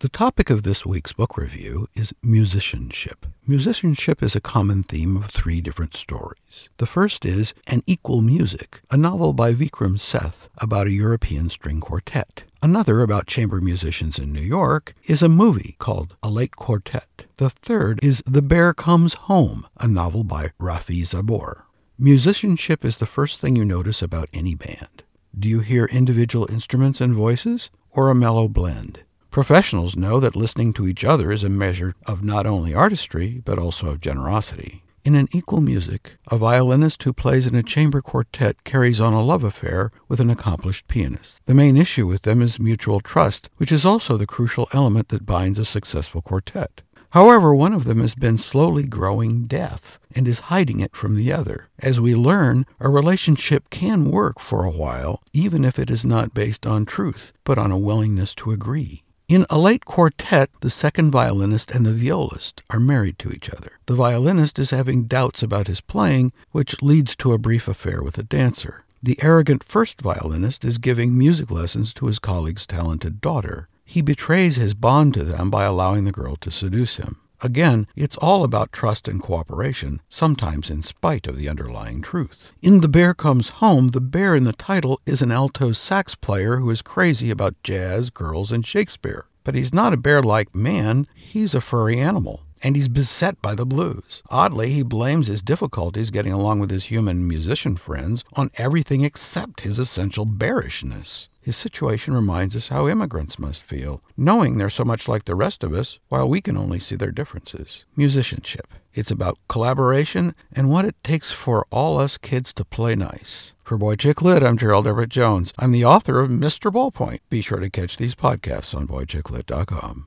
The topic of this week's book review is musicianship. Musicianship is a common theme of three different stories. The first is An Equal Music, a novel by Vikram Seth about a European string quartet. Another about chamber musicians in New York is a movie called A Late Quartet. The third is The Bear Comes Home, a novel by Rafi Zabor. Musicianship is the first thing you notice about any band. Do you hear individual instruments and voices, or a mellow blend? Professionals know that listening to each other is a measure of not only artistry, but also of generosity. In an equal music, a violinist who plays in a chamber quartet carries on a love affair with an accomplished pianist. The main issue with them is mutual trust, which is also the crucial element that binds a successful quartet. However, one of them has been slowly growing deaf and is hiding it from the other. As we learn, a relationship can work for a while, even if it is not based on truth, but on a willingness to agree. In a late quartet, the second violinist and the violist are married to each other. The violinist is having doubts about his playing, which leads to a brief affair with a dancer. The arrogant first violinist is giving music lessons to his colleague's talented daughter. He betrays his bond to them by allowing the girl to seduce him. Again, it's all about trust and cooperation, sometimes in spite of the underlying truth. In The Bear Comes Home, the bear in the title is an alto sax player who is crazy about jazz, girls, and Shakespeare. But he's not a bear like man, he's a furry animal. And he's beset by the blues. Oddly, he blames his difficulties getting along with his human musician friends on everything except his essential bearishness. His situation reminds us how immigrants must feel, knowing they're so much like the rest of us, while we can only see their differences. Musicianship. It's about collaboration and what it takes for all us kids to play nice. For Boy Chick Lit, I'm Gerald Everett Jones. I'm the author of Mr. Ballpoint. Be sure to catch these podcasts on boychicklit.com.